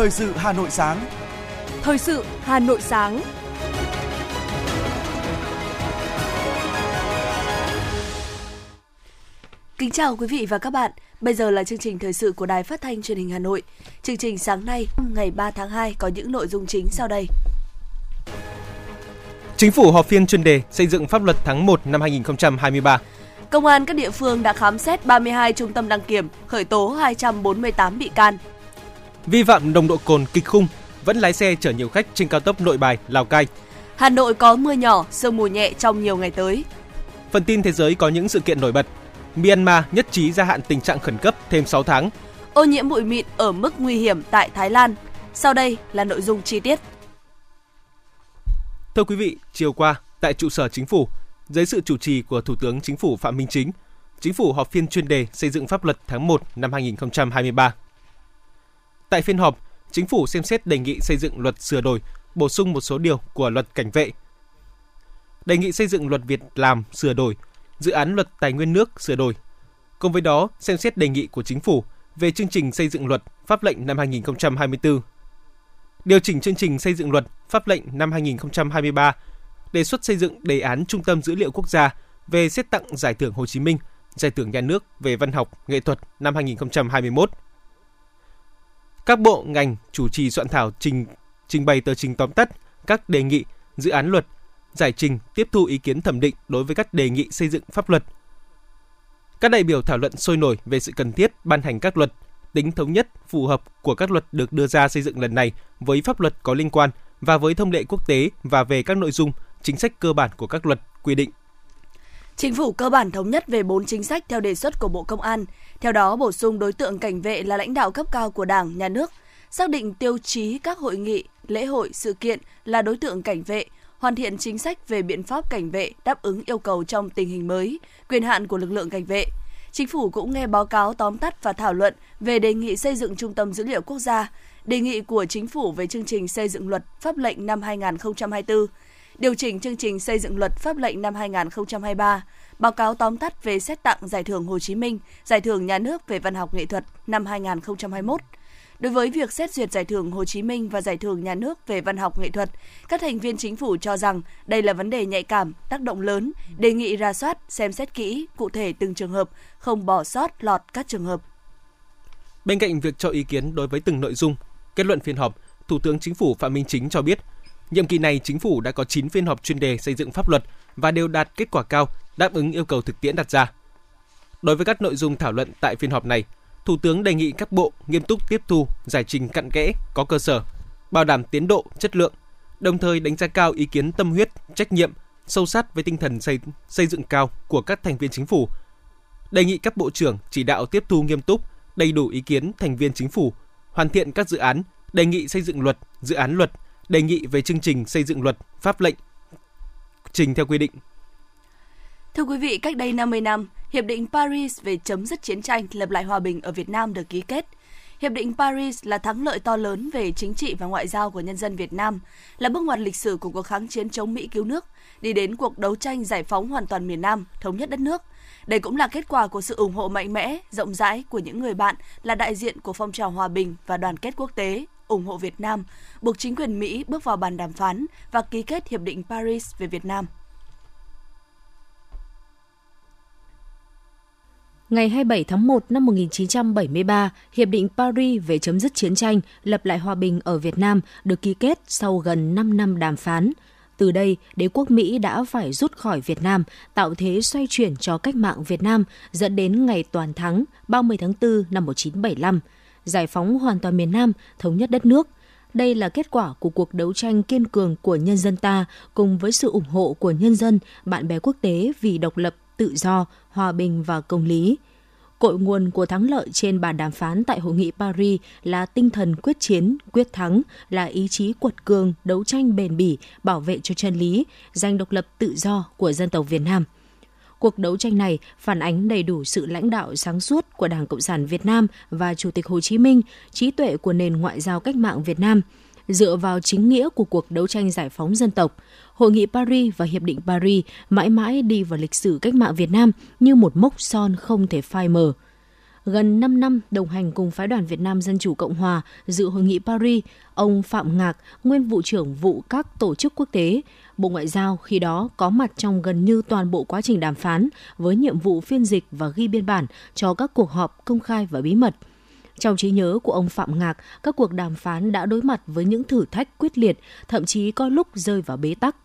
Thời sự Hà Nội sáng. Thời sự Hà Nội sáng. Kính chào quý vị và các bạn. Bây giờ là chương trình thời sự của Đài Phát thanh Truyền hình Hà Nội. Chương trình sáng nay, ngày 3 tháng 2 có những nội dung chính sau đây. Chính phủ họp phiên chuyên đề xây dựng pháp luật tháng 1 năm 2023. Công an các địa phương đã khám xét 32 trung tâm đăng kiểm, khởi tố 248 bị can. Vi phạm nồng độ cồn kịch khung, vẫn lái xe chở nhiều khách trên cao tốc Nội Bài, Lào Cai. Hà Nội có mưa nhỏ, sương mù nhẹ trong nhiều ngày tới. Phần tin thế giới có những sự kiện nổi bật. Myanmar nhất trí gia hạn tình trạng khẩn cấp thêm 6 tháng. Ô nhiễm bụi mịn ở mức nguy hiểm tại Thái Lan. Sau đây là nội dung chi tiết. Thưa quý vị, chiều qua tại trụ sở chính phủ, dưới sự chủ trì của Thủ tướng Chính phủ Phạm Minh Chính, Chính phủ họp phiên chuyên đề xây dựng pháp luật tháng 1 năm 2023. Tại phiên họp, Chính phủ xem xét đề nghị xây dựng luật sửa đổi, bổ sung một số điều của luật cảnh vệ. Đề nghị xây dựng luật Việt làm sửa đổi, dự án luật tài nguyên nước sửa đổi. Cùng với đó, xem xét đề nghị của Chính phủ về chương trình xây dựng luật pháp lệnh năm 2024. Điều chỉnh chương trình xây dựng luật pháp lệnh năm 2023 đề xuất xây dựng đề án Trung tâm Dữ liệu Quốc gia về xét tặng Giải thưởng Hồ Chí Minh, Giải thưởng Nhà nước về văn học, nghệ thuật năm 2021. Các bộ ngành chủ trì soạn thảo trình trình bày tờ trình tóm tắt các đề nghị, dự án luật, giải trình tiếp thu ý kiến thẩm định đối với các đề nghị xây dựng pháp luật. Các đại biểu thảo luận sôi nổi về sự cần thiết ban hành các luật, tính thống nhất, phù hợp của các luật được đưa ra xây dựng lần này với pháp luật có liên quan và với thông lệ quốc tế và về các nội dung, chính sách cơ bản của các luật quy định. Chính phủ cơ bản thống nhất về 4 chính sách theo đề xuất của Bộ Công an. Theo đó, bổ sung đối tượng cảnh vệ là lãnh đạo cấp cao của Đảng, Nhà nước, xác định tiêu chí các hội nghị, lễ hội, sự kiện là đối tượng cảnh vệ, hoàn thiện chính sách về biện pháp cảnh vệ đáp ứng yêu cầu trong tình hình mới, quyền hạn của lực lượng cảnh vệ. Chính phủ cũng nghe báo cáo tóm tắt và thảo luận về đề nghị xây dựng Trung tâm Dữ liệu Quốc gia, đề nghị của Chính phủ về chương trình xây dựng luật pháp lệnh năm 2024, điều chỉnh chương trình xây dựng luật pháp lệnh năm 2023, báo cáo tóm tắt về xét tặng Giải thưởng Hồ Chí Minh, Giải thưởng Nhà nước về văn học nghệ thuật năm 2021. Đối với việc xét duyệt Giải thưởng Hồ Chí Minh và Giải thưởng Nhà nước về văn học nghệ thuật, các thành viên chính phủ cho rằng đây là vấn đề nhạy cảm, tác động lớn, đề nghị ra soát, xem xét kỹ, cụ thể từng trường hợp, không bỏ sót lọt các trường hợp. Bên cạnh việc cho ý kiến đối với từng nội dung, kết luận phiên họp, Thủ tướng Chính phủ Phạm Minh Chính cho biết, nhiệm kỳ này chính phủ đã có 9 phiên họp chuyên đề xây dựng pháp luật và đều đạt kết quả cao, đáp ứng yêu cầu thực tiễn đặt ra. Đối với các nội dung thảo luận tại phiên họp này, Thủ tướng đề nghị các bộ nghiêm túc tiếp thu, giải trình cặn kẽ, có cơ sở, bảo đảm tiến độ, chất lượng, đồng thời đánh giá cao ý kiến tâm huyết, trách nhiệm, sâu sát với tinh thần xây, xây dựng cao của các thành viên chính phủ. Đề nghị các bộ trưởng chỉ đạo tiếp thu nghiêm túc, đầy đủ ý kiến thành viên chính phủ, hoàn thiện các dự án, đề nghị xây dựng luật, dự án luật, đề nghị về chương trình xây dựng luật, pháp lệnh trình theo quy định. Thưa quý vị, cách đây 50 năm, Hiệp định Paris về chấm dứt chiến tranh lập lại hòa bình ở Việt Nam được ký kết. Hiệp định Paris là thắng lợi to lớn về chính trị và ngoại giao của nhân dân Việt Nam, là bước ngoặt lịch sử của cuộc kháng chiến chống Mỹ cứu nước, đi đến cuộc đấu tranh giải phóng hoàn toàn miền Nam, thống nhất đất nước. Đây cũng là kết quả của sự ủng hộ mạnh mẽ, rộng rãi của những người bạn là đại diện của phong trào hòa bình và đoàn kết quốc tế, ủng hộ Việt Nam, buộc chính quyền Mỹ bước vào bàn đàm phán và ký kết Hiệp định Paris về Việt Nam. Ngày 27 tháng 1 năm 1973, Hiệp định Paris về chấm dứt chiến tranh, lập lại hòa bình ở Việt Nam được ký kết sau gần 5 năm đàm phán. Từ đây, đế quốc Mỹ đã phải rút khỏi Việt Nam, tạo thế xoay chuyển cho cách mạng Việt Nam, dẫn đến ngày toàn thắng 30 tháng 4 năm 1975, giải phóng hoàn toàn miền Nam, thống nhất đất nước. Đây là kết quả của cuộc đấu tranh kiên cường của nhân dân ta cùng với sự ủng hộ của nhân dân, bạn bè quốc tế vì độc lập, tự do, hòa bình và công lý. Cội nguồn của thắng lợi trên bàn đàm phán tại hội nghị Paris là tinh thần quyết chiến, quyết thắng, là ý chí quật cường, đấu tranh bền bỉ, bảo vệ cho chân lý, giành độc lập tự do của dân tộc Việt Nam. Cuộc đấu tranh này phản ánh đầy đủ sự lãnh đạo sáng suốt của Đảng Cộng sản Việt Nam và Chủ tịch Hồ Chí Minh, trí tuệ của nền ngoại giao cách mạng Việt Nam, dựa vào chính nghĩa của cuộc đấu tranh giải phóng dân tộc. Hội nghị Paris và Hiệp định Paris mãi mãi đi vào lịch sử cách mạng Việt Nam như một mốc son không thể phai mờ. Gần 5 năm đồng hành cùng phái đoàn Việt Nam Dân Chủ Cộng Hòa dự hội nghị Paris, ông Phạm Ngạc, nguyên vụ trưởng vụ các tổ chức quốc tế, Bộ Ngoại giao khi đó có mặt trong gần như toàn bộ quá trình đàm phán với nhiệm vụ phiên dịch và ghi biên bản cho các cuộc họp công khai và bí mật. Trong trí nhớ của ông Phạm Ngạc, các cuộc đàm phán đã đối mặt với những thử thách quyết liệt, thậm chí có lúc rơi vào bế tắc.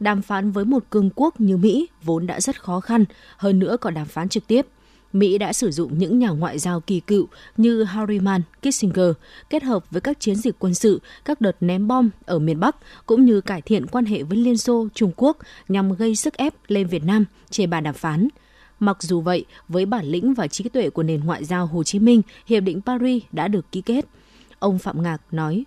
Đàm phán với một cường quốc như Mỹ vốn đã rất khó khăn, hơn nữa còn đàm phán trực tiếp – Mỹ đã sử dụng những nhà ngoại giao kỳ cựu như Harriman, Kissinger kết hợp với các chiến dịch quân sự, các đợt ném bom ở miền Bắc cũng như cải thiện quan hệ với Liên Xô, Trung Quốc nhằm gây sức ép lên Việt Nam trên bàn đàm phán. Mặc dù vậy, với bản lĩnh và trí tuệ của nền ngoại giao Hồ Chí Minh, Hiệp định Paris đã được ký kết. Ông Phạm Ngạc nói.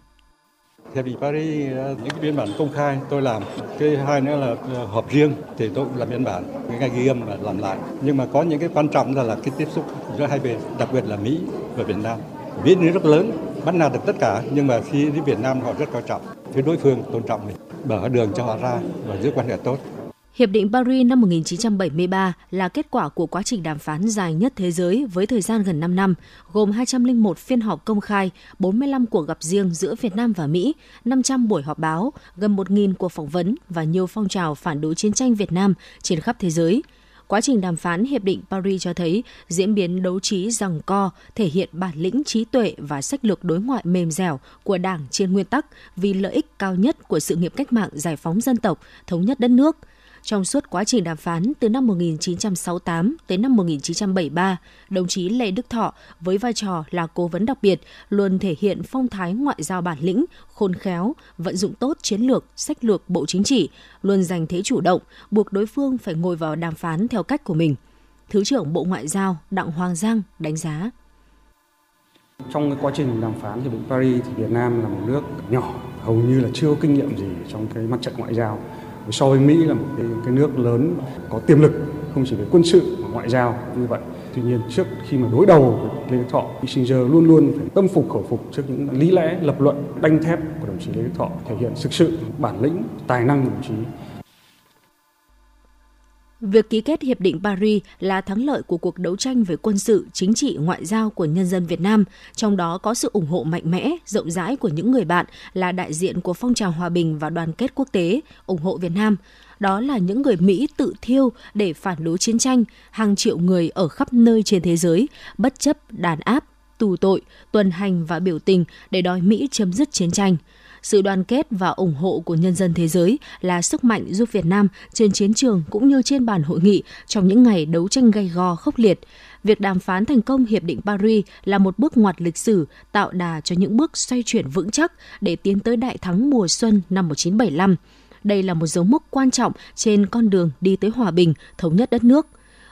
Hiệp định Paris ờ, những cái biên bản công khai tôi làm. Cái hai nữa là họp riêng thì tôi cũng làm biên bản, cái ngày ghi âm và làm lại. Nhưng mà có những cái quan trọng là là cái tiếp xúc giữa hai bên, đặc biệt là Mỹ và Việt Nam. Mỹ rất lớn, bắt nạt được tất cả nhưng mà khi đi Việt Nam họ rất coi trọng phía đối phương tôn trọng mình mở đường cho họ ra và giữ quan hệ tốt Hiệp định Paris năm 1973 là kết quả của quá trình đàm phán dài nhất thế giới với thời gian gần 5 năm, gồm 201 phiên họp công khai, 45 cuộc gặp riêng giữa Việt Nam và Mỹ, 500 buổi họp báo, gần 1.000 cuộc phỏng vấn và nhiều phong trào phản đối chiến tranh Việt Nam trên khắp thế giới. Quá trình đàm phán Hiệp định Paris cho thấy diễn biến đấu trí rằng co thể hiện bản lĩnh trí tuệ và sách lược đối ngoại mềm dẻo của Đảng trên nguyên tắc vì lợi ích cao nhất của sự nghiệp cách mạng giải phóng dân tộc, thống nhất đất nước – trong suốt quá trình đàm phán từ năm 1968 tới năm 1973, đồng chí Lê Đức Thọ với vai trò là cố vấn đặc biệt luôn thể hiện phong thái ngoại giao bản lĩnh, khôn khéo, vận dụng tốt chiến lược, sách lược Bộ Chính trị, luôn giành thế chủ động, buộc đối phương phải ngồi vào đàm phán theo cách của mình. Thứ trưởng Bộ Ngoại giao Đặng Hoàng Giang đánh giá. Trong cái quá trình đàm phán hiệp định Paris thì Việt Nam là một nước nhỏ, hầu như là chưa có kinh nghiệm gì trong cái mặt trận ngoại giao so với Mỹ là một cái, cái nước lớn có tiềm lực không chỉ về quân sự mà ngoại giao như vậy. Tuy nhiên trước khi mà đối đầu với Lê Đức Thọ, Kissinger luôn luôn phải tâm phục khẩu phục trước những lý lẽ lập luận đanh thép của đồng chí Lê Đức Thọ, thể hiện thực sự bản lĩnh, tài năng của đồng chí Việc ký kết Hiệp định Paris là thắng lợi của cuộc đấu tranh về quân sự, chính trị, ngoại giao của nhân dân Việt Nam, trong đó có sự ủng hộ mạnh mẽ, rộng rãi của những người bạn là đại diện của phong trào hòa bình và đoàn kết quốc tế, ủng hộ Việt Nam. Đó là những người Mỹ tự thiêu để phản đối chiến tranh, hàng triệu người ở khắp nơi trên thế giới, bất chấp đàn áp, tù tội, tuần hành và biểu tình để đòi Mỹ chấm dứt chiến tranh – sự đoàn kết và ủng hộ của nhân dân thế giới là sức mạnh giúp Việt Nam trên chiến trường cũng như trên bàn hội nghị trong những ngày đấu tranh gay go khốc liệt. Việc đàm phán thành công Hiệp định Paris là một bước ngoặt lịch sử, tạo đà cho những bước xoay chuyển vững chắc để tiến tới đại thắng mùa xuân năm 1975. Đây là một dấu mốc quan trọng trên con đường đi tới hòa bình, thống nhất đất nước.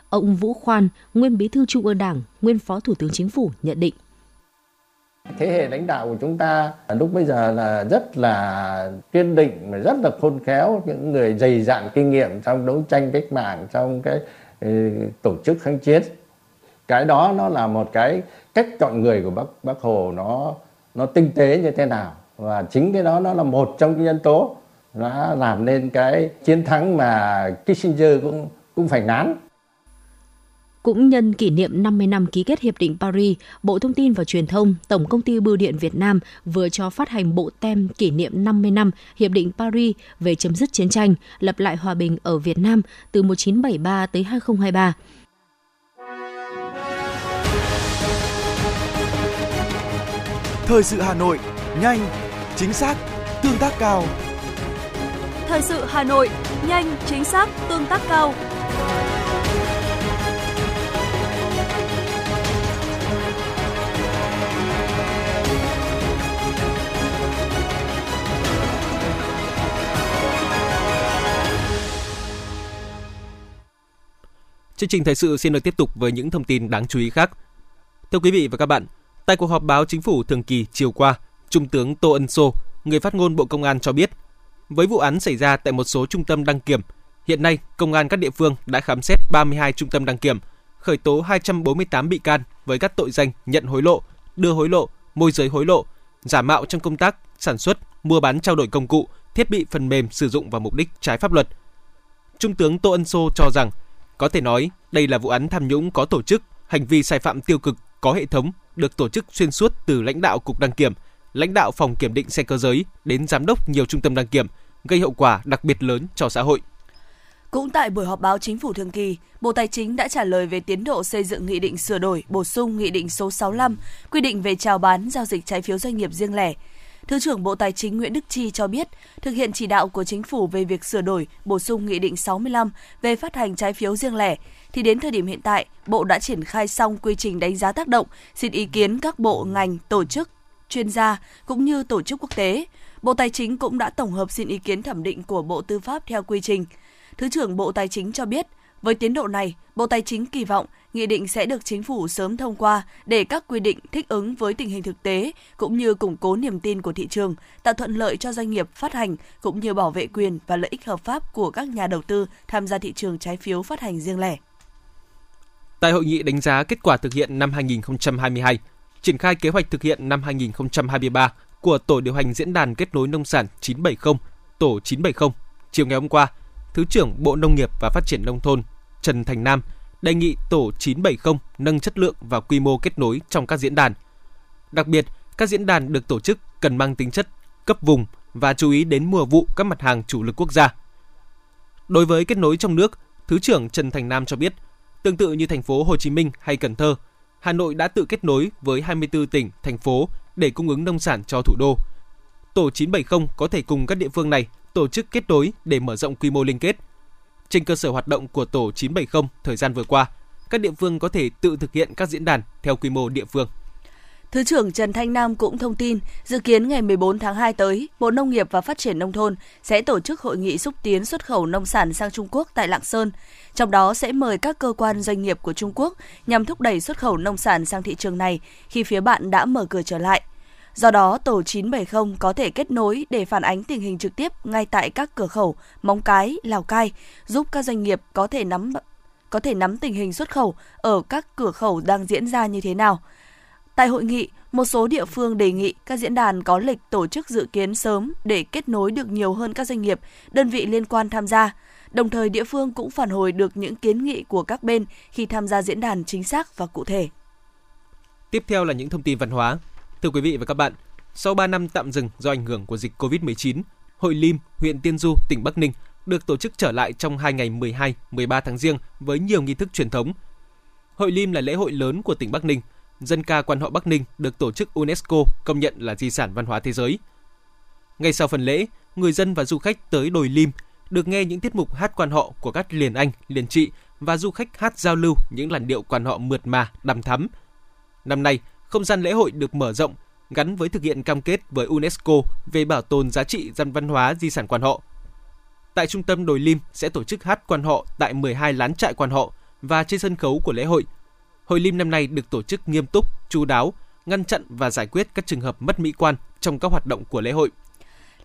Ông Vũ Khoan, nguyên bí thư Trung ương Đảng, nguyên phó Thủ tướng Chính phủ nhận định thế hệ lãnh đạo của chúng ta lúc bây giờ là rất là kiên định và rất là khôn khéo. Những người dày dạn kinh nghiệm trong đấu tranh cách mạng, trong cái ừ, tổ chức kháng chiến. Cái đó nó là một cái cách chọn người của bác bác hồ nó nó tinh tế như thế nào. Và chính cái đó nó là một trong những nhân tố đã làm nên cái chiến thắng mà Kissinger cũng cũng phải ngán cũng nhân kỷ niệm 50 năm ký kết Hiệp định Paris, Bộ Thông tin và Truyền thông, Tổng công ty Bưu điện Việt Nam vừa cho phát hành bộ tem kỷ niệm 50 năm Hiệp định Paris về chấm dứt chiến tranh, lập lại hòa bình ở Việt Nam từ 1973 tới 2023. Thời sự Hà Nội, nhanh, chính xác, tương tác cao. Thời sự Hà Nội, nhanh, chính xác, tương tác cao. Chương trình thời sự xin được tiếp tục với những thông tin đáng chú ý khác. Thưa quý vị và các bạn, tại cuộc họp báo chính phủ thường kỳ chiều qua, Trung tướng Tô Ân Sô, người phát ngôn Bộ Công an cho biết, với vụ án xảy ra tại một số trung tâm đăng kiểm, hiện nay công an các địa phương đã khám xét 32 trung tâm đăng kiểm, khởi tố 248 bị can với các tội danh nhận hối lộ, đưa hối lộ, môi giới hối lộ, giả mạo trong công tác sản xuất, mua bán trao đổi công cụ, thiết bị phần mềm sử dụng vào mục đích trái pháp luật. Trung tướng Tô Ân Sô cho rằng có thể nói, đây là vụ án tham nhũng có tổ chức, hành vi sai phạm tiêu cực có hệ thống được tổ chức xuyên suốt từ lãnh đạo cục đăng kiểm, lãnh đạo phòng kiểm định xe cơ giới đến giám đốc nhiều trung tâm đăng kiểm, gây hậu quả đặc biệt lớn cho xã hội. Cũng tại buổi họp báo chính phủ thường kỳ, Bộ Tài chính đã trả lời về tiến độ xây dựng nghị định sửa đổi, bổ sung nghị định số 65 quy định về chào bán giao dịch trái phiếu doanh nghiệp riêng lẻ. Thứ trưởng Bộ Tài chính Nguyễn Đức Chi cho biết, thực hiện chỉ đạo của chính phủ về việc sửa đổi, bổ sung nghị định 65 về phát hành trái phiếu riêng lẻ, thì đến thời điểm hiện tại, Bộ đã triển khai xong quy trình đánh giá tác động, xin ý kiến các bộ, ngành, tổ chức, chuyên gia cũng như tổ chức quốc tế. Bộ Tài chính cũng đã tổng hợp xin ý kiến thẩm định của Bộ Tư pháp theo quy trình. Thứ trưởng Bộ Tài chính cho biết, với tiến độ này, Bộ Tài chính kỳ vọng nghị định sẽ được chính phủ sớm thông qua để các quy định thích ứng với tình hình thực tế cũng như củng cố niềm tin của thị trường, tạo thuận lợi cho doanh nghiệp phát hành cũng như bảo vệ quyền và lợi ích hợp pháp của các nhà đầu tư tham gia thị trường trái phiếu phát hành riêng lẻ. Tại hội nghị đánh giá kết quả thực hiện năm 2022, triển khai kế hoạch thực hiện năm 2023 của Tổ điều hành Diễn đàn Kết nối Nông sản 970, Tổ 970, chiều ngày hôm qua, Thứ trưởng Bộ Nông nghiệp và Phát triển Nông thôn Trần Thành Nam đề nghị Tổ 970 nâng chất lượng và quy mô kết nối trong các diễn đàn. Đặc biệt, các diễn đàn được tổ chức cần mang tính chất cấp vùng và chú ý đến mùa vụ các mặt hàng chủ lực quốc gia. Đối với kết nối trong nước, Thứ trưởng Trần Thành Nam cho biết, tương tự như thành phố Hồ Chí Minh hay Cần Thơ, Hà Nội đã tự kết nối với 24 tỉnh, thành phố để cung ứng nông sản cho thủ đô. Tổ 970 có thể cùng các địa phương này tổ chức kết nối để mở rộng quy mô liên kết. Trên cơ sở hoạt động của tổ 970 thời gian vừa qua, các địa phương có thể tự thực hiện các diễn đàn theo quy mô địa phương. Thứ trưởng Trần Thanh Nam cũng thông tin, dự kiến ngày 14 tháng 2 tới, Bộ Nông nghiệp và Phát triển Nông thôn sẽ tổ chức hội nghị xúc tiến xuất khẩu nông sản sang Trung Quốc tại Lạng Sơn. Trong đó sẽ mời các cơ quan doanh nghiệp của Trung Quốc nhằm thúc đẩy xuất khẩu nông sản sang thị trường này khi phía bạn đã mở cửa trở lại. Do đó, tổ 970 có thể kết nối để phản ánh tình hình trực tiếp ngay tại các cửa khẩu Móng Cái, Lào Cai, giúp các doanh nghiệp có thể nắm có thể nắm tình hình xuất khẩu ở các cửa khẩu đang diễn ra như thế nào. Tại hội nghị, một số địa phương đề nghị các diễn đàn có lịch tổ chức dự kiến sớm để kết nối được nhiều hơn các doanh nghiệp, đơn vị liên quan tham gia. Đồng thời địa phương cũng phản hồi được những kiến nghị của các bên khi tham gia diễn đàn chính xác và cụ thể. Tiếp theo là những thông tin văn hóa. Thưa quý vị và các bạn, sau 3 năm tạm dừng do ảnh hưởng của dịch COVID-19, Hội Lim, huyện Tiên Du, tỉnh Bắc Ninh được tổ chức trở lại trong hai ngày 12, 13 tháng riêng với nhiều nghi thức truyền thống. Hội Lim là lễ hội lớn của tỉnh Bắc Ninh. Dân ca quan họ Bắc Ninh được tổ chức UNESCO công nhận là di sản văn hóa thế giới. Ngay sau phần lễ, người dân và du khách tới đồi Lim được nghe những tiết mục hát quan họ của các liền anh, liền trị và du khách hát giao lưu những làn điệu quan họ mượt mà, đằm thắm. Năm nay, không gian lễ hội được mở rộng gắn với thực hiện cam kết với UNESCO về bảo tồn giá trị dân văn hóa di sản quan họ. Tại trung tâm Đồi Lim sẽ tổ chức hát quan họ tại 12 lán trại quan họ và trên sân khấu của lễ hội. Hội Lim năm nay được tổ chức nghiêm túc, chú đáo, ngăn chặn và giải quyết các trường hợp mất mỹ quan trong các hoạt động của lễ hội.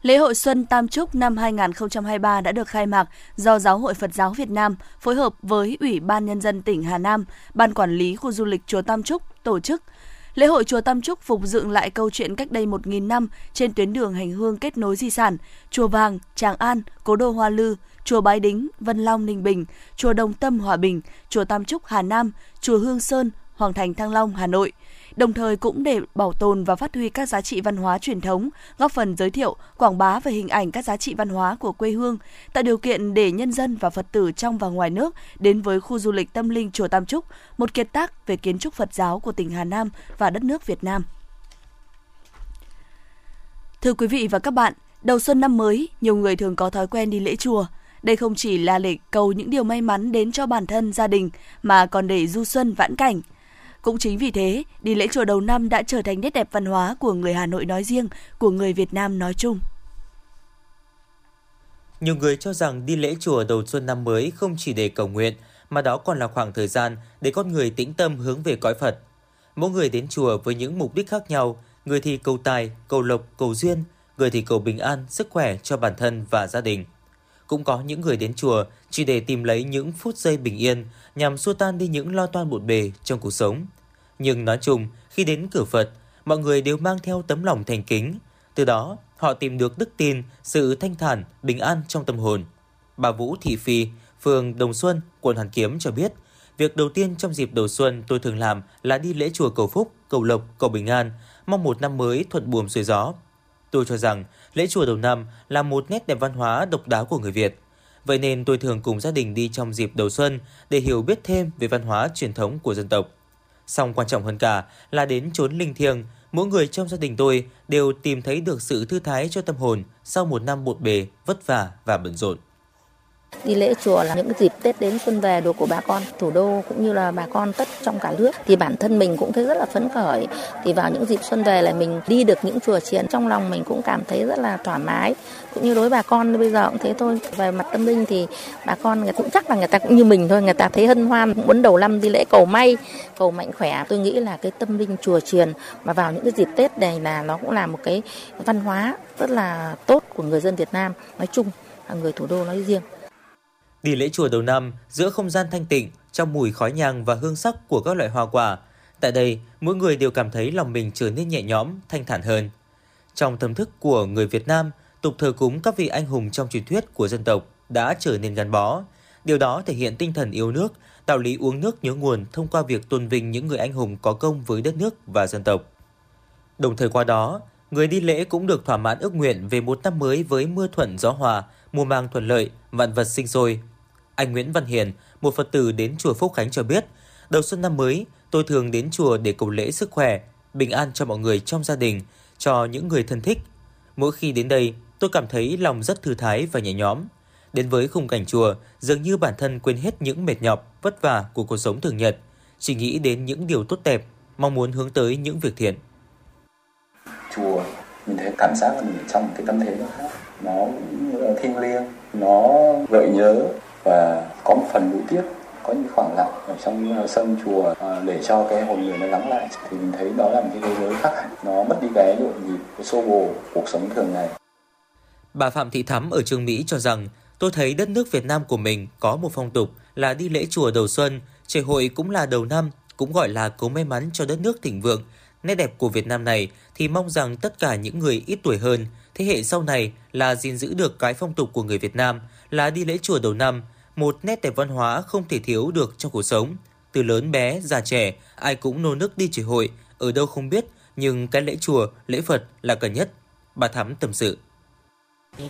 Lễ hội Xuân Tam Trúc năm 2023 đã được khai mạc do Giáo hội Phật giáo Việt Nam phối hợp với Ủy ban Nhân dân tỉnh Hà Nam, Ban Quản lý Khu du lịch Chùa Tam Trúc tổ chức. Lễ hội Chùa Tam Trúc phục dựng lại câu chuyện cách đây 1.000 năm trên tuyến đường hành hương kết nối di sản, Chùa Vàng, Tràng An, Cố đô Hoa Lư, Chùa Bái Đính, Vân Long, Ninh Bình, Chùa Đồng Tâm, Hòa Bình, Chùa Tam Trúc, Hà Nam, Chùa Hương Sơn, Hoàng Thành Thăng Long, Hà Nội – đồng thời cũng để bảo tồn và phát huy các giá trị văn hóa truyền thống, góp phần giới thiệu, quảng bá về hình ảnh các giá trị văn hóa của quê hương, tạo điều kiện để nhân dân và Phật tử trong và ngoài nước đến với khu du lịch tâm linh chùa Tam Trúc, một kiệt tác về kiến trúc Phật giáo của tỉnh Hà Nam và đất nước Việt Nam. Thưa quý vị và các bạn, đầu xuân năm mới, nhiều người thường có thói quen đi lễ chùa. Đây không chỉ là để cầu những điều may mắn đến cho bản thân, gia đình, mà còn để du xuân vãn cảnh – cũng chính vì thế, đi lễ chùa đầu năm đã trở thành nét đẹp văn hóa của người Hà Nội nói riêng, của người Việt Nam nói chung. Nhiều người cho rằng đi lễ chùa đầu xuân năm mới không chỉ để cầu nguyện, mà đó còn là khoảng thời gian để con người tĩnh tâm hướng về cõi Phật. Mỗi người đến chùa với những mục đích khác nhau, người thì cầu tài, cầu lộc, cầu duyên, người thì cầu bình an, sức khỏe cho bản thân và gia đình. Cũng có những người đến chùa chỉ để tìm lấy những phút giây bình yên nhằm xua tan đi những lo toan bộn bề trong cuộc sống. Nhưng nói chung, khi đến cửa Phật, mọi người đều mang theo tấm lòng thành kính. Từ đó, họ tìm được đức tin, sự thanh thản, bình an trong tâm hồn. Bà Vũ Thị Phi, phường Đồng Xuân, quận Hoàn Kiếm cho biết, việc đầu tiên trong dịp đầu xuân tôi thường làm là đi lễ chùa cầu phúc, cầu lộc, cầu bình an, mong một năm mới thuận buồm xuôi gió. Tôi cho rằng lễ chùa đầu năm là một nét đẹp văn hóa độc đáo của người Việt. Vậy nên tôi thường cùng gia đình đi trong dịp đầu xuân để hiểu biết thêm về văn hóa truyền thống của dân tộc. Song quan trọng hơn cả là đến chốn linh thiêng, mỗi người trong gia đình tôi đều tìm thấy được sự thư thái cho tâm hồn sau một năm bộn bề, vất vả và bận rộn. Đi lễ chùa là những dịp Tết đến xuân về đồ của bà con thủ đô cũng như là bà con tất trong cả nước thì bản thân mình cũng thấy rất là phấn khởi. Thì vào những dịp xuân về là mình đi được những chùa chiền trong lòng mình cũng cảm thấy rất là thoải mái. Cũng như đối với bà con bây giờ cũng thế thôi. Về mặt tâm linh thì bà con người cũng chắc là người ta cũng như mình thôi, người ta thấy hân hoan cũng muốn đầu năm đi lễ cầu may, cầu mạnh khỏe. Tôi nghĩ là cái tâm linh chùa chiền mà vào những cái dịp Tết này là nó cũng là một cái văn hóa rất là tốt của người dân Việt Nam nói chung, người thủ đô nói riêng. Đi lễ chùa đầu năm giữa không gian thanh tịnh, trong mùi khói nhang và hương sắc của các loại hoa quả. Tại đây, mỗi người đều cảm thấy lòng mình trở nên nhẹ nhõm, thanh thản hơn. Trong tâm thức của người Việt Nam, tục thờ cúng các vị anh hùng trong truyền thuyết của dân tộc đã trở nên gắn bó. Điều đó thể hiện tinh thần yêu nước, đạo lý uống nước nhớ nguồn thông qua việc tôn vinh những người anh hùng có công với đất nước và dân tộc. Đồng thời qua đó, người đi lễ cũng được thỏa mãn ước nguyện về một năm mới với mưa thuận gió hòa, mùa màng thuận lợi, vạn vật sinh sôi. Anh Nguyễn Văn Hiền, một Phật tử đến chùa Phúc Khánh cho biết, đầu xuân năm mới, tôi thường đến chùa để cầu lễ sức khỏe, bình an cho mọi người trong gia đình, cho những người thân thích. Mỗi khi đến đây, tôi cảm thấy lòng rất thư thái và nhẹ nhõm. Đến với khung cảnh chùa, dường như bản thân quên hết những mệt nhọc, vất vả của cuộc sống thường nhật, chỉ nghĩ đến những điều tốt đẹp, mong muốn hướng tới những việc thiện. Chùa, mình thấy cảm giác là mình trong một cái tâm thế nó khác, nó thiêng liêng, nó gợi nhớ và có một phần nuối tiếc có những khoảng lặng ở trong sân chùa à, để cho cái hồn người nó lắng lại. Thì mình thấy đó là một cái thế giới khác hẳn nó mất đi cái nhộn nhịp cái xô bồ cuộc sống thường ngày. Bà Phạm Thị Thắm ở Trường Mỹ cho rằng tôi thấy đất nước Việt Nam của mình có một phong tục là đi lễ chùa đầu xuân, trời hội cũng là đầu năm, cũng gọi là cầu may mắn cho đất nước thịnh vượng. Nét đẹp của Việt Nam này thì mong rằng tất cả những người ít tuổi hơn, thế hệ sau này là gìn giữ được cái phong tục của người Việt Nam là đi lễ chùa đầu năm, một nét đẹp văn hóa không thể thiếu được trong cuộc sống. Từ lớn bé, già trẻ, ai cũng nô nức đi chùa hội, ở đâu không biết, nhưng cái lễ chùa, lễ Phật là cần nhất. Bà Thắm tâm sự.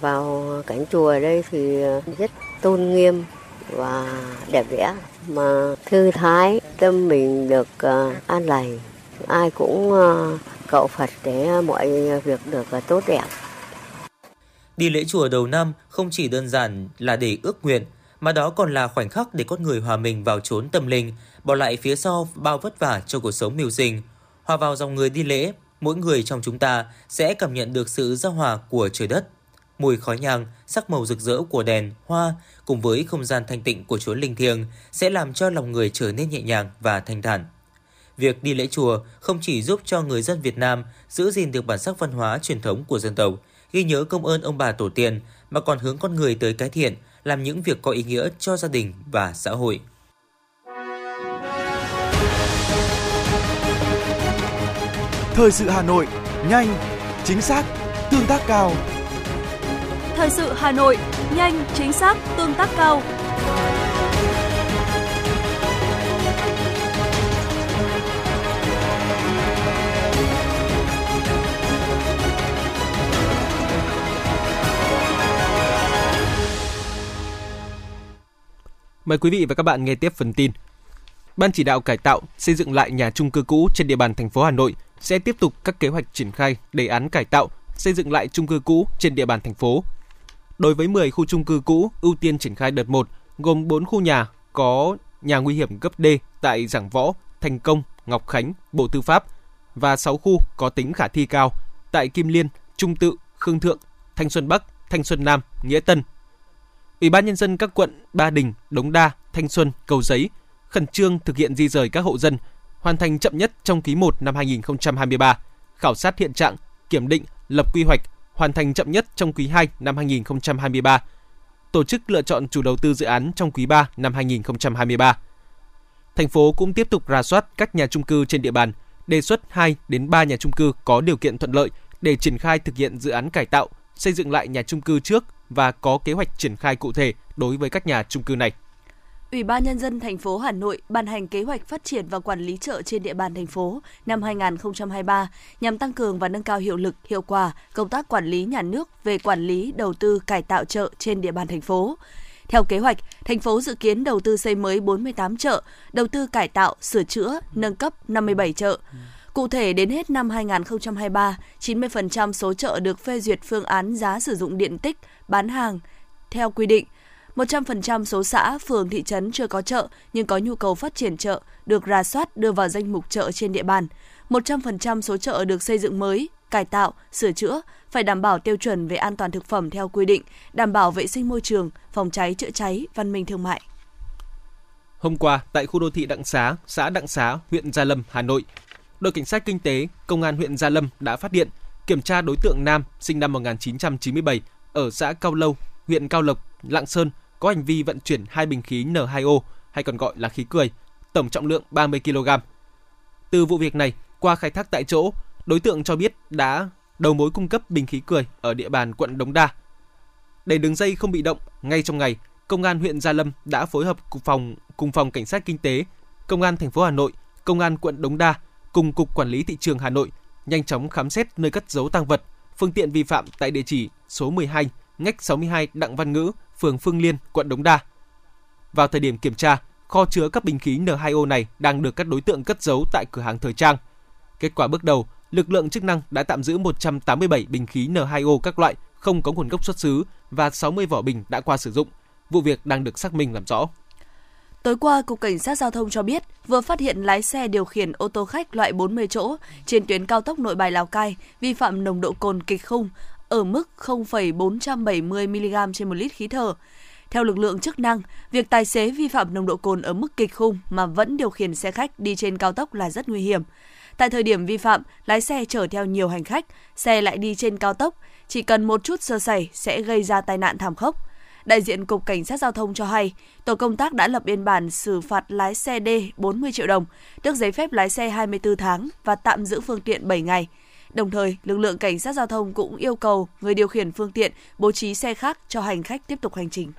Vào cánh chùa ở đây thì rất tôn nghiêm và đẹp đẽ mà thư thái tâm mình được à, an lành ai cũng ờ, cầu Phật để ờ, mọi việc được ờ, tốt đẹp Đi lễ chùa đầu năm không chỉ đơn giản là để ước nguyện, mà đó còn là khoảnh khắc để con người hòa mình vào chốn tâm linh, bỏ lại phía sau bao vất vả cho cuộc sống mưu sinh. Hòa vào dòng người đi lễ, mỗi người trong chúng ta sẽ cảm nhận được sự giao hòa của trời đất. Mùi khói nhang, sắc màu rực rỡ của đèn, hoa cùng với không gian thanh tịnh của chốn linh thiêng sẽ làm cho lòng người trở nên nhẹ nhàng và thanh thản. Việc đi lễ chùa không chỉ giúp cho người dân Việt Nam giữ gìn được bản sắc văn hóa truyền thống của dân tộc, ghi nhớ công ơn ông bà tổ tiên mà còn hướng con người tới cái thiện, làm những việc có ý nghĩa cho gia đình và xã hội. Thời sự Hà Nội, nhanh, chính xác, tương tác cao. Thời sự Hà Nội, nhanh, chính xác, tương tác cao. Mời quý vị và các bạn nghe tiếp phần tin. Ban chỉ đạo cải tạo, xây dựng lại nhà trung cư cũ trên địa bàn thành phố Hà Nội sẽ tiếp tục các kế hoạch triển khai đề án cải tạo, xây dựng lại trung cư cũ trên địa bàn thành phố. Đối với 10 khu trung cư cũ ưu tiên triển khai đợt 1, gồm 4 khu nhà có nhà nguy hiểm cấp D tại Giảng Võ, Thành Công, Ngọc Khánh, Bộ Tư pháp và 6 khu có tính khả thi cao tại Kim Liên, Trung Tự, Khương Thượng, Thanh Xuân Bắc, Thanh Xuân Nam, Nghĩa Tân, Ủy ban nhân dân các quận Ba Đình, Đống Đa, Thanh Xuân, Cầu Giấy khẩn trương thực hiện di rời các hộ dân, hoàn thành chậm nhất trong quý 1 năm 2023, khảo sát hiện trạng, kiểm định, lập quy hoạch, hoàn thành chậm nhất trong quý 2 năm 2023. Tổ chức lựa chọn chủ đầu tư dự án trong quý 3 năm 2023. Thành phố cũng tiếp tục rà soát các nhà trung cư trên địa bàn, đề xuất 2 đến 3 nhà trung cư có điều kiện thuận lợi để triển khai thực hiện dự án cải tạo, xây dựng lại nhà trung cư trước và có kế hoạch triển khai cụ thể đối với các nhà trung cư này. Ủy ban nhân dân thành phố Hà Nội ban hành kế hoạch phát triển và quản lý chợ trên địa bàn thành phố năm 2023 nhằm tăng cường và nâng cao hiệu lực, hiệu quả công tác quản lý nhà nước về quản lý đầu tư cải tạo chợ trên địa bàn thành phố. Theo kế hoạch, thành phố dự kiến đầu tư xây mới 48 chợ, đầu tư cải tạo, sửa chữa, nâng cấp 57 chợ. Cụ thể, đến hết năm 2023, 90% số chợ được phê duyệt phương án giá sử dụng điện tích, bán hàng theo quy định. 100% số xã, phường, thị trấn chưa có chợ nhưng có nhu cầu phát triển chợ được rà soát đưa vào danh mục chợ trên địa bàn. 100% số chợ được xây dựng mới, cải tạo, sửa chữa phải đảm bảo tiêu chuẩn về an toàn thực phẩm theo quy định, đảm bảo vệ sinh môi trường, phòng cháy chữa cháy, văn minh thương mại. Hôm qua, tại khu đô thị Đặng Xá, xã Đặng Xá, huyện Gia Lâm, Hà Nội, đội cảnh sát kinh tế, công an huyện Gia Lâm đã phát hiện, kiểm tra đối tượng nam sinh năm 1997 ở xã Cao Lâu, huyện Cao Lộc, Lạng Sơn có hành vi vận chuyển hai bình khí N2O hay còn gọi là khí cười, tổng trọng lượng 30 kg. Từ vụ việc này, qua khai thác tại chỗ, đối tượng cho biết đã đầu mối cung cấp bình khí cười ở địa bàn quận Đống Đa. Để đường dây không bị động, ngay trong ngày, Công an huyện Gia Lâm đã phối hợp cùng phòng cùng phòng cảnh sát kinh tế, Công an thành phố Hà Nội, Công an quận Đống Đa cùng cục quản lý thị trường Hà Nội nhanh chóng khám xét nơi cất giấu tăng vật, phương tiện vi phạm tại địa chỉ số 12, ngách 62 Đặng Văn Ngữ, phường Phương Liên, quận Đống Đa. Vào thời điểm kiểm tra, kho chứa các bình khí N2O này đang được các đối tượng cất giấu tại cửa hàng thời trang. Kết quả bước đầu, lực lượng chức năng đã tạm giữ 187 bình khí N2O các loại không có nguồn gốc xuất xứ và 60 vỏ bình đã qua sử dụng. Vụ việc đang được xác minh làm rõ. Tối qua, Cục Cảnh sát Giao thông cho biết vừa phát hiện lái xe điều khiển ô tô khách loại 40 chỗ trên tuyến cao tốc nội bài Lào Cai vi phạm nồng độ cồn kịch khung ở mức 0,470mg trên một lít khí thở. Theo lực lượng chức năng, việc tài xế vi phạm nồng độ cồn ở mức kịch khung mà vẫn điều khiển xe khách đi trên cao tốc là rất nguy hiểm. Tại thời điểm vi phạm, lái xe chở theo nhiều hành khách, xe lại đi trên cao tốc, chỉ cần một chút sơ sẩy sẽ gây ra tai nạn thảm khốc. Đại diện Cục Cảnh sát Giao thông cho hay, tổ công tác đã lập biên bản xử phạt lái xe D 40 triệu đồng, tước giấy phép lái xe 24 tháng và tạm giữ phương tiện 7 ngày. Đồng thời, lực lượng cảnh sát giao thông cũng yêu cầu người điều khiển phương tiện bố trí xe khác cho hành khách tiếp tục hành trình.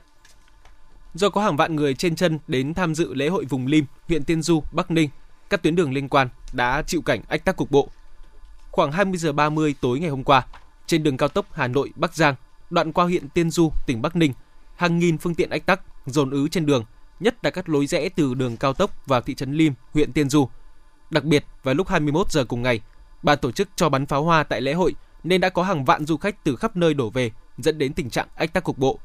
Do có hàng vạn người trên chân đến tham dự lễ hội vùng Lim, huyện Tiên Du, Bắc Ninh, các tuyến đường liên quan đã chịu cảnh ách tắc cục bộ. Khoảng 20 giờ 30 tối ngày hôm qua, trên đường cao tốc Hà Nội Bắc Giang, đoạn qua huyện Tiên Du, tỉnh Bắc Ninh, hàng nghìn phương tiện ách tắc dồn ứ trên đường, nhất là các lối rẽ từ đường cao tốc vào thị trấn Lim, huyện Tiên Du. Đặc biệt vào lúc 21 giờ cùng ngày, ban tổ chức cho bắn pháo hoa tại lễ hội nên đã có hàng vạn du khách từ khắp nơi đổ về, dẫn đến tình trạng ách tắc cục bộ.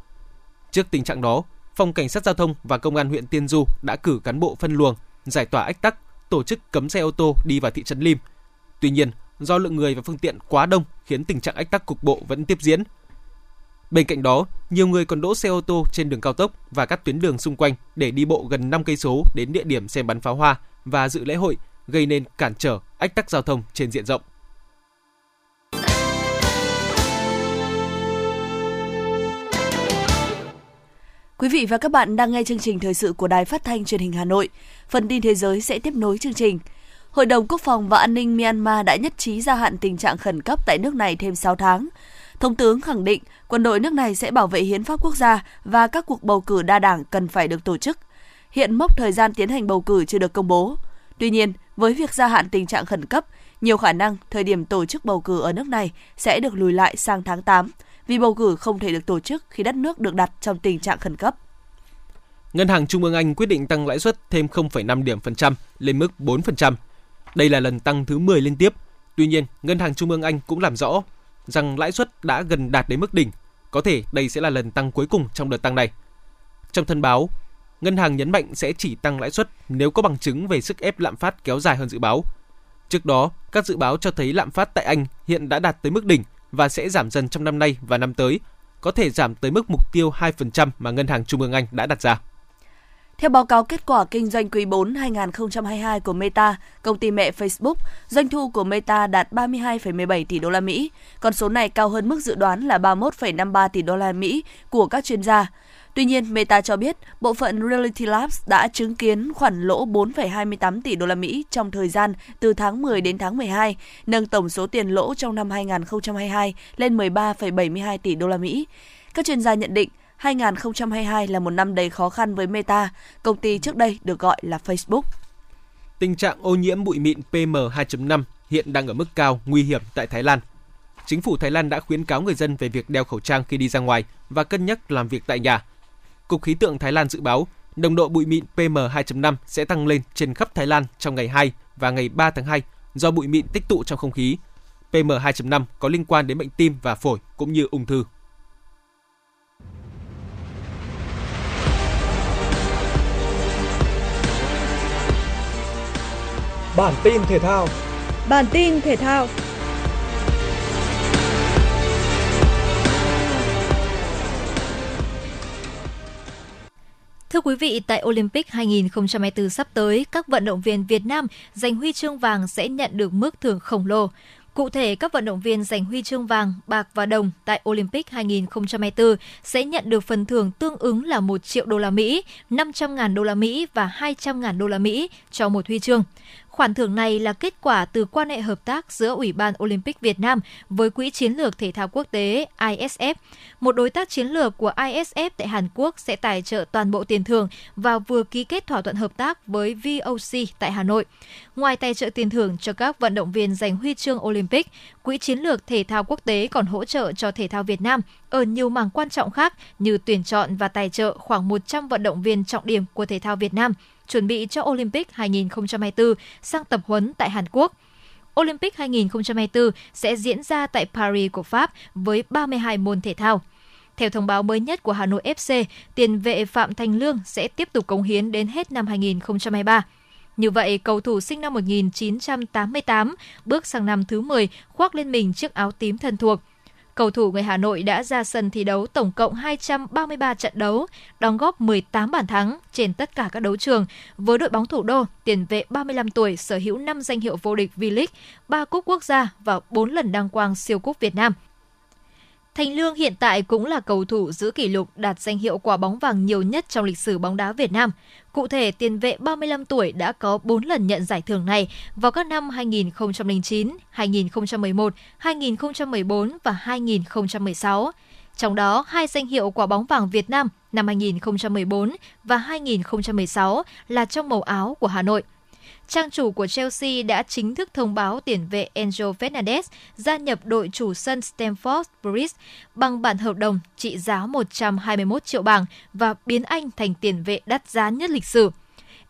Trước tình trạng đó, Phòng Cảnh sát Giao thông và Công an huyện Tiên Du đã cử cán bộ phân luồng, giải tỏa ách tắc, tổ chức cấm xe ô tô đi vào thị trấn Lim. Tuy nhiên, do lượng người và phương tiện quá đông khiến tình trạng ách tắc cục bộ vẫn tiếp diễn. Bên cạnh đó, nhiều người còn đỗ xe ô tô trên đường cao tốc và các tuyến đường xung quanh để đi bộ gần 5 cây số đến địa điểm xem bắn pháo hoa và dự lễ hội, gây nên cản trở, ách tắc giao thông trên diện rộng. Quý vị và các bạn đang nghe chương trình thời sự của Đài Phát thanh Truyền hình Hà Nội. Phần tin thế giới sẽ tiếp nối chương trình. Hội đồng Quốc phòng và An ninh Myanmar đã nhất trí gia hạn tình trạng khẩn cấp tại nước này thêm 6 tháng. Thống tướng khẳng định quân đội nước này sẽ bảo vệ hiến pháp quốc gia và các cuộc bầu cử đa đảng cần phải được tổ chức. Hiện mốc thời gian tiến hành bầu cử chưa được công bố. Tuy nhiên, với việc gia hạn tình trạng khẩn cấp, nhiều khả năng thời điểm tổ chức bầu cử ở nước này sẽ được lùi lại sang tháng 8 vì bầu cử không thể được tổ chức khi đất nước được đặt trong tình trạng khẩn cấp. Ngân hàng Trung ương Anh quyết định tăng lãi suất thêm 0,5 điểm phần trăm lên mức 4%. Đây là lần tăng thứ 10 liên tiếp. Tuy nhiên, Ngân hàng Trung ương Anh cũng làm rõ rằng lãi suất đã gần đạt đến mức đỉnh. Có thể đây sẽ là lần tăng cuối cùng trong đợt tăng này. Trong thân báo, ngân hàng nhấn mạnh sẽ chỉ tăng lãi suất nếu có bằng chứng về sức ép lạm phát kéo dài hơn dự báo. Trước đó, các dự báo cho thấy lạm phát tại Anh hiện đã đạt tới mức đỉnh và sẽ giảm dần trong năm nay và năm tới, có thể giảm tới mức mục tiêu 2% mà Ngân hàng Trung ương Anh đã đặt ra. Theo báo cáo kết quả kinh doanh quý 4 2022 của Meta, công ty mẹ Facebook, doanh thu của Meta đạt 32,17 tỷ đô la Mỹ. Con số này cao hơn mức dự đoán là 31,53 tỷ đô la Mỹ của các chuyên gia. Tuy nhiên, Meta cho biết bộ phận Reality Labs đã chứng kiến khoản lỗ 4,28 tỷ đô la Mỹ trong thời gian từ tháng 10 đến tháng 12, nâng tổng số tiền lỗ trong năm 2022 lên 13,72 tỷ đô la Mỹ. Các chuyên gia nhận định 2022 là một năm đầy khó khăn với Meta, công ty trước đây được gọi là Facebook. Tình trạng ô nhiễm bụi mịn PM2.5 hiện đang ở mức cao, nguy hiểm tại Thái Lan. Chính phủ Thái Lan đã khuyến cáo người dân về việc đeo khẩu trang khi đi ra ngoài và cân nhắc làm việc tại nhà. Cục Khí tượng Thái Lan dự báo nồng độ bụi mịn PM2.5 sẽ tăng lên trên khắp Thái Lan trong ngày 2 và ngày 3 tháng 2 do bụi mịn tích tụ trong không khí. PM2.5 có liên quan đến bệnh tim và phổi cũng như ung thư. Bản tin thể thao Bản tin thể thao Thưa quý vị, tại Olympic 2024 sắp tới, các vận động viên Việt Nam giành huy chương vàng sẽ nhận được mức thưởng khổng lồ. Cụ thể, các vận động viên giành huy chương vàng, bạc và đồng tại Olympic 2024 sẽ nhận được phần thưởng tương ứng là 1 triệu đô la Mỹ, 500 ngàn đô la Mỹ và 200 ngàn đô la Mỹ cho một huy chương. Khoản thưởng này là kết quả từ quan hệ hợp tác giữa Ủy ban Olympic Việt Nam với Quỹ Chiến lược Thể thao Quốc tế ISF. Một đối tác chiến lược của ISF tại Hàn Quốc sẽ tài trợ toàn bộ tiền thưởng và vừa ký kết thỏa thuận hợp tác với VOC tại Hà Nội. Ngoài tài trợ tiền thưởng cho các vận động viên giành huy chương Olympic, Quỹ Chiến lược Thể thao Quốc tế còn hỗ trợ cho thể thao Việt Nam ở nhiều mảng quan trọng khác như tuyển chọn và tài trợ khoảng 100 vận động viên trọng điểm của thể thao Việt Nam – chuẩn bị cho Olympic 2024 sang tập huấn tại Hàn Quốc. Olympic 2024 sẽ diễn ra tại Paris của Pháp với 32 môn thể thao. Theo thông báo mới nhất của Hà Nội FC, tiền vệ Phạm Thành Lương sẽ tiếp tục cống hiến đến hết năm 2023. Như vậy, cầu thủ sinh năm 1988 bước sang năm thứ 10 khoác lên mình chiếc áo tím thân thuộc – Cầu thủ người Hà Nội đã ra sân thi đấu tổng cộng 233 trận đấu, đóng góp 18 bàn thắng trên tất cả các đấu trường. Với đội bóng thủ đô, tiền vệ 35 tuổi sở hữu 5 danh hiệu vô địch V-League, 3 cúp quốc gia và 4 lần đăng quang siêu cúp Việt Nam. Thành Lương hiện tại cũng là cầu thủ giữ kỷ lục đạt danh hiệu quả bóng vàng nhiều nhất trong lịch sử bóng đá Việt Nam. Cụ thể, tiền vệ 35 tuổi đã có 4 lần nhận giải thưởng này vào các năm 2009, 2011, 2014 và 2016. Trong đó, hai danh hiệu quả bóng vàng Việt Nam năm 2014 và 2016 là trong màu áo của Hà Nội – trang chủ của Chelsea đã chính thức thông báo tiền vệ Enzo Fernandez gia nhập đội chủ sân Stamford Bridge bằng bản hợp đồng trị giá 121 triệu bảng và biến anh thành tiền vệ đắt giá nhất lịch sử.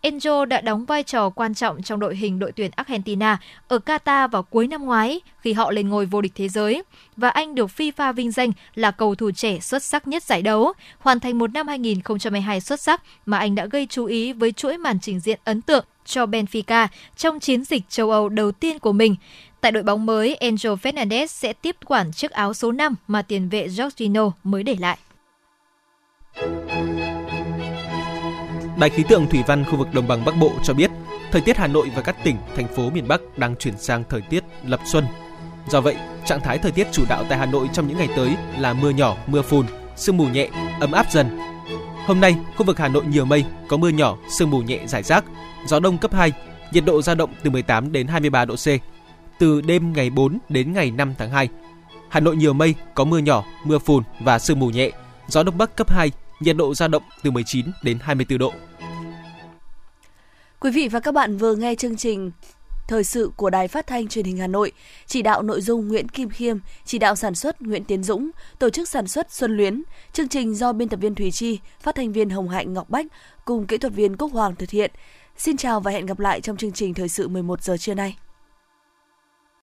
Enzo đã đóng vai trò quan trọng trong đội hình đội tuyển Argentina ở Qatar vào cuối năm ngoái khi họ lên ngôi vô địch thế giới và anh được FIFA vinh danh là cầu thủ trẻ xuất sắc nhất giải đấu, hoàn thành một năm 2022 xuất sắc mà anh đã gây chú ý với chuỗi màn trình diễn ấn tượng cho Benfica trong chiến dịch châu Âu đầu tiên của mình. Tại đội bóng mới, Angel Fernandez sẽ tiếp quản chiếc áo số 5 mà tiền vệ Jorginho mới để lại. Đài khí tượng thủy văn khu vực đồng bằng Bắc Bộ cho biết, thời tiết Hà Nội và các tỉnh, thành phố miền Bắc đang chuyển sang thời tiết lập xuân. Do vậy, trạng thái thời tiết chủ đạo tại Hà Nội trong những ngày tới là mưa nhỏ, mưa phùn, sương mù nhẹ, ấm áp dần. Hôm nay, khu vực Hà Nội nhiều mây, có mưa nhỏ, sương mù nhẹ rải rác, gió đông cấp 2, nhiệt độ dao động từ 18 đến 23 độ C. Từ đêm ngày 4 đến ngày 5 tháng 2, Hà Nội nhiều mây, có mưa nhỏ, mưa phùn và sương mù nhẹ, gió đông bắc cấp 2, nhiệt độ dao động từ 19 đến 24 độ. Quý vị và các bạn vừa nghe chương trình Thời sự của Đài Phát thanh Truyền hình Hà Nội, chỉ đạo nội dung Nguyễn Kim Khiêm, chỉ đạo sản xuất Nguyễn Tiến Dũng, tổ chức sản xuất Xuân Luyến, chương trình do biên tập viên Thùy Chi, phát thanh viên Hồng Hạnh Ngọc Bách cùng kỹ thuật viên Quốc Hoàng thực hiện. Xin chào và hẹn gặp lại trong chương trình Thời sự 11 giờ trưa nay.